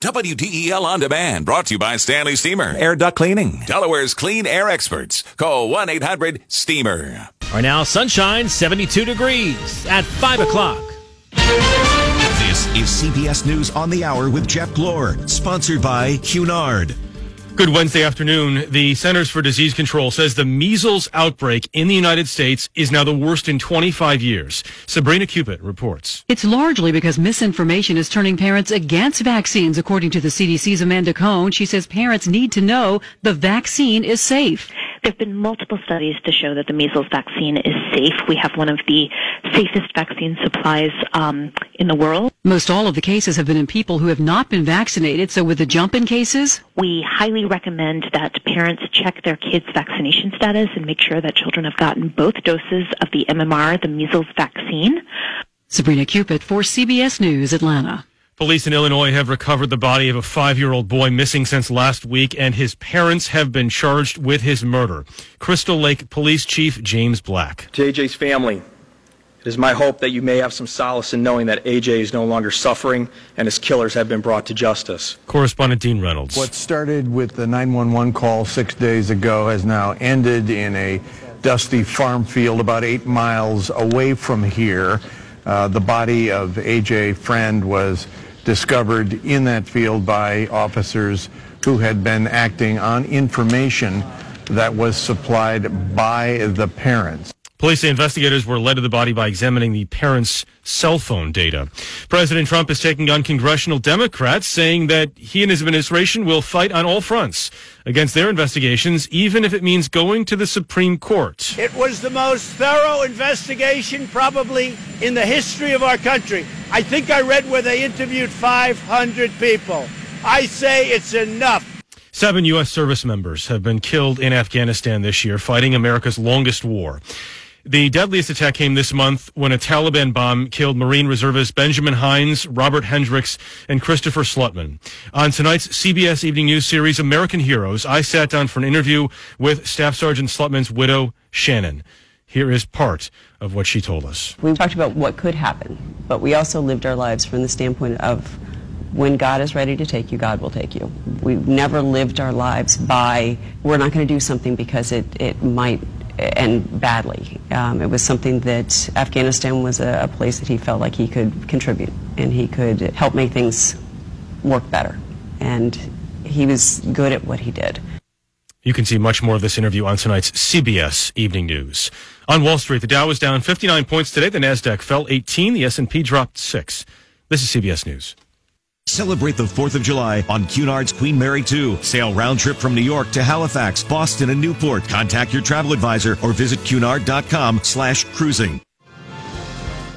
WDEL On Demand, brought to you by Stanley Steamer. Air duct cleaning. Delaware's clean air experts. Call 1 800 Steamer. Right now, sunshine, 72 degrees at 5 o'clock. This is CBS News on the Hour with Jeff Glor, sponsored by Cunard. Good Wednesday afternoon. The Centers for Disease Control says the measles outbreak in the United States is now the worst in 25 years. Sabrina Cupit reports. It's largely because misinformation is turning parents against vaccines, according to the CDC's Amanda Cohn. She says parents need to know the vaccine is safe. There have been multiple studies to show that the measles vaccine is safe. We have one of the safest vaccine supplies um, in the world. Most all of the cases have been in people who have not been vaccinated. So with the jump in cases, we highly recommend that parents check their kids' vaccination status and make sure that children have gotten both doses of the MMR, the measles vaccine. Sabrina Cupit for CBS News, Atlanta. Police in Illinois have recovered the body of a five year old boy missing since last week, and his parents have been charged with his murder. Crystal Lake Police Chief James Black. To AJ's family, it is my hope that you may have some solace in knowing that AJ is no longer suffering and his killers have been brought to justice. Correspondent Dean Reynolds. What started with the 911 call six days ago has now ended in a dusty farm field about eight miles away from here. Uh, the body of AJ Freund was discovered in that field by officers who had been acting on information that was supplied by the parents. Police say investigators were led to the body by examining the parents' cell phone data. President Trump is taking on congressional Democrats, saying that he and his administration will fight on all fronts against their investigations, even if it means going to the Supreme Court. It was the most thorough investigation probably in the history of our country. I think I read where they interviewed 500 people. I say it's enough. Seven U.S. service members have been killed in Afghanistan this year, fighting America's longest war. The deadliest attack came this month when a Taliban bomb killed Marine reservists Benjamin Hines, Robert Hendriks, and Christopher Slutman. On tonight's CBS Evening News series, American Heroes, I sat down for an interview with Staff Sergeant Slutman's widow, Shannon. Here is part of what she told us. We talked about what could happen, but we also lived our lives from the standpoint of when God is ready to take you, God will take you. We've never lived our lives by, we're not going to do something because it, it might end badly. Um, it was something that Afghanistan was a, a place that he felt like he could contribute and he could help make things work better. And he was good at what he did. You can see much more of this interview on tonight's CBS Evening News. On Wall Street, the Dow was down 59 points today. The Nasdaq fell 18. The S&P dropped 6. This is CBS News. Celebrate the 4th of July on Cunard's Queen Mary 2. Sail round trip from New York to Halifax, Boston, and Newport. Contact your travel advisor or visit cunard.com slash cruising.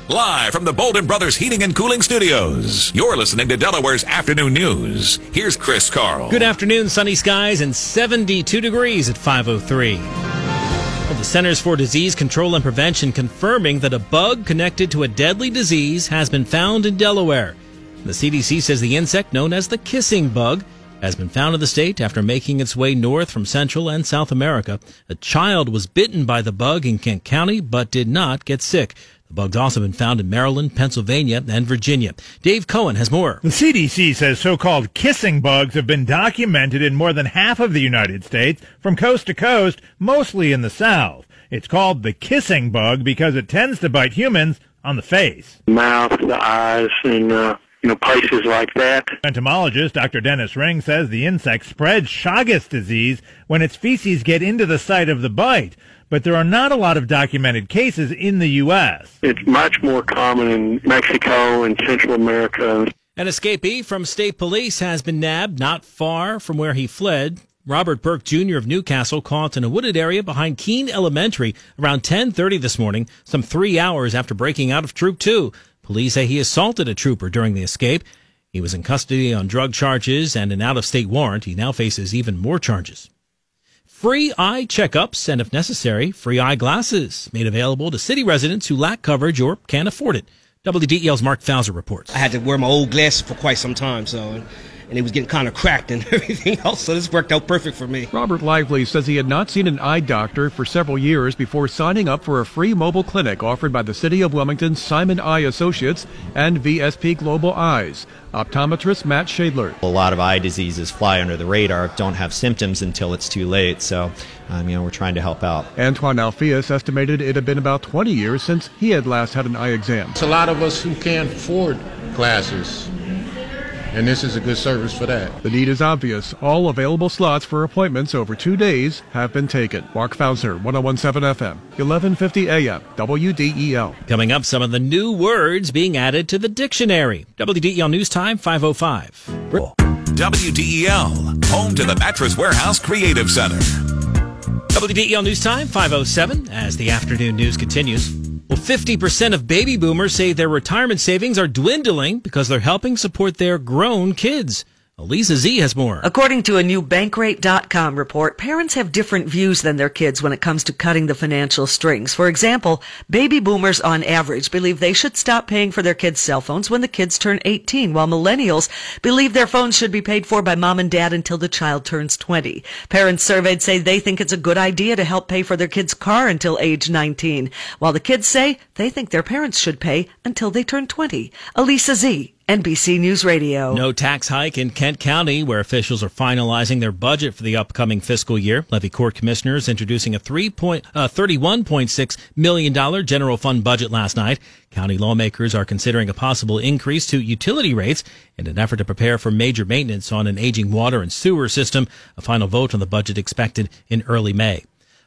Live from the Boulden Brothers Heating and Cooling Studios, you're listening to Delaware's Afternoon News. Here's Chris Carl. Good afternoon, sunny skies and 72 degrees at 503. Well, the Centers for Disease Control and Prevention confirming that a bug connected to a deadly disease has been found in Delaware. The CDC says the insect known as the kissing bug has been found in the state after making its way north from Central and South America. A child was bitten by the bug in Kent County but did not get sick. The bug's also been found in Maryland, Pennsylvania, and Virginia. Dave Cohen has more. The CDC says so-called kissing bugs have been documented in more than half of the United States from coast to coast, mostly in the South. It's called the kissing bug because it tends to bite humans on the face. Mouth, the eyes, and uh, you know, places like that. Entomologist Dr. Dennis Ring says the insect spreads Chagas disease when its feces get into the site of the bite. But there are not a lot of documented cases in the U.S. It's much more common in Mexico and Central America. An escapee from state police has been nabbed not far from where he fled. Robert Burke Jr. of New Castle caught in a wooded area behind Keene Elementary around 10:30 this morning, some 3 hours after breaking out of Troop 2. Police say he assaulted a trooper during the escape. He was in custody on drug charges and an out-of-state warrant. He now faces even more charges. Free eye checkups and, if necessary, free eyeglasses made available to city residents who lack coverage or can't afford it. WDEL's Mark Fowser reports. I had to wear my old glasses for quite some time, so and it was getting kind of cracked and everything else. So this worked out perfect for me. Robert Lively says he had not seen an eye doctor for several years before signing up for a free mobile clinic offered by the City of Wilmington's Simon Eye Associates and VSP Global Eyes. Optometrist Matt Shadler. A lot of eye diseases fly under the radar, don't have symptoms until it's too late. So, um, you know, we're trying to help out. Antoine Alpheus estimated it had been about 20 years since he had last had an eye exam. It's a lot of us who can't afford glasses and this is a good service for that. The need is obvious. All available slots for appointments over two days have been taken. Mark Fowser, 1017 FM, 1150 AM, WDEL. Coming up, some of the new words being added to the dictionary. WDEL News Time, 505. WDEL, home to the Mattress Warehouse Creative Center. WDEL News Time, 507, as the afternoon news continues. Well, 50% of baby boomers say their retirement savings are dwindling because they're helping support their grown kids. Lisa Z has more. According to a new Bankrate.com report, parents have different views than their kids when it comes to cutting the financial strings. For example, baby boomers on average believe they should stop paying for their kids' cell phones when the kids turn 18, while millennials believe their phones should be paid for by mom and dad until the child turns 20. Parents surveyed say they think it's a good idea to help pay for their kids' car until age 19, while the kids say they think their parents should pay until they turn 20. Elisa Z, NBC News Radio. No tax hike in Kent County, where officials are finalizing their budget for the upcoming fiscal year. Levy Court commissioners introducing a three point, uh, $31.6 million general fund budget last night. County lawmakers are considering a possible increase to utility rates in an effort to prepare for major maintenance on an aging water and sewer system. A final vote on the budget expected in early May.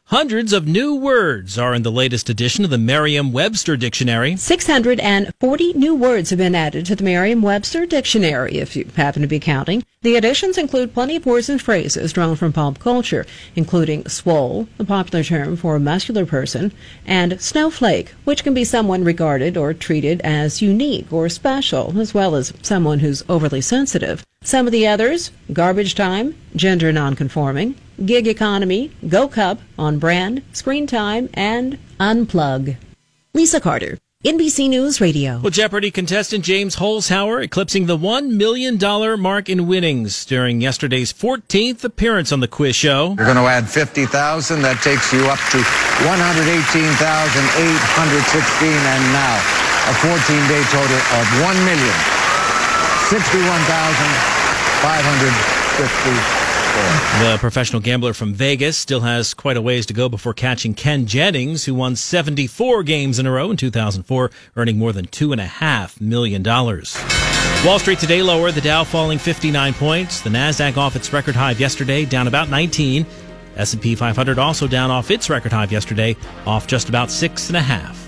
Hundreds of new words are in the latest edition of the Merriam-Webster Dictionary. 640 new words have been added to the Merriam-Webster Dictionary, if you happen to be counting. The additions include plenty of words and phrases drawn from pop culture, including swole, the popular term for a muscular person, and snowflake, which can be someone regarded or treated as unique or special, as well as someone who's overly sensitive. Some of the others, garbage time, gender nonconforming, gig economy, go cup, on brand, screen time, and unplug. Lisa Carter, NBC News Radio. Well, Jeopardy contestant James Holzhauer eclipsing the $1 million mark in winnings during yesterday's 14th appearance on the quiz show. You're going to add 50,000. That takes you up to 118,816. And now a 14-day total of 1,061,550. The professional gambler from Vegas still has quite a ways to go before catching Ken Jennings, who won 74 games in a row in 2004, earning more than $2.5 million. Wall Street today lower, the Dow falling 59 points, the NASDAQ off its record high yesterday, down about 19. S&P 500 also down off its record high yesterday, off just about six and a half.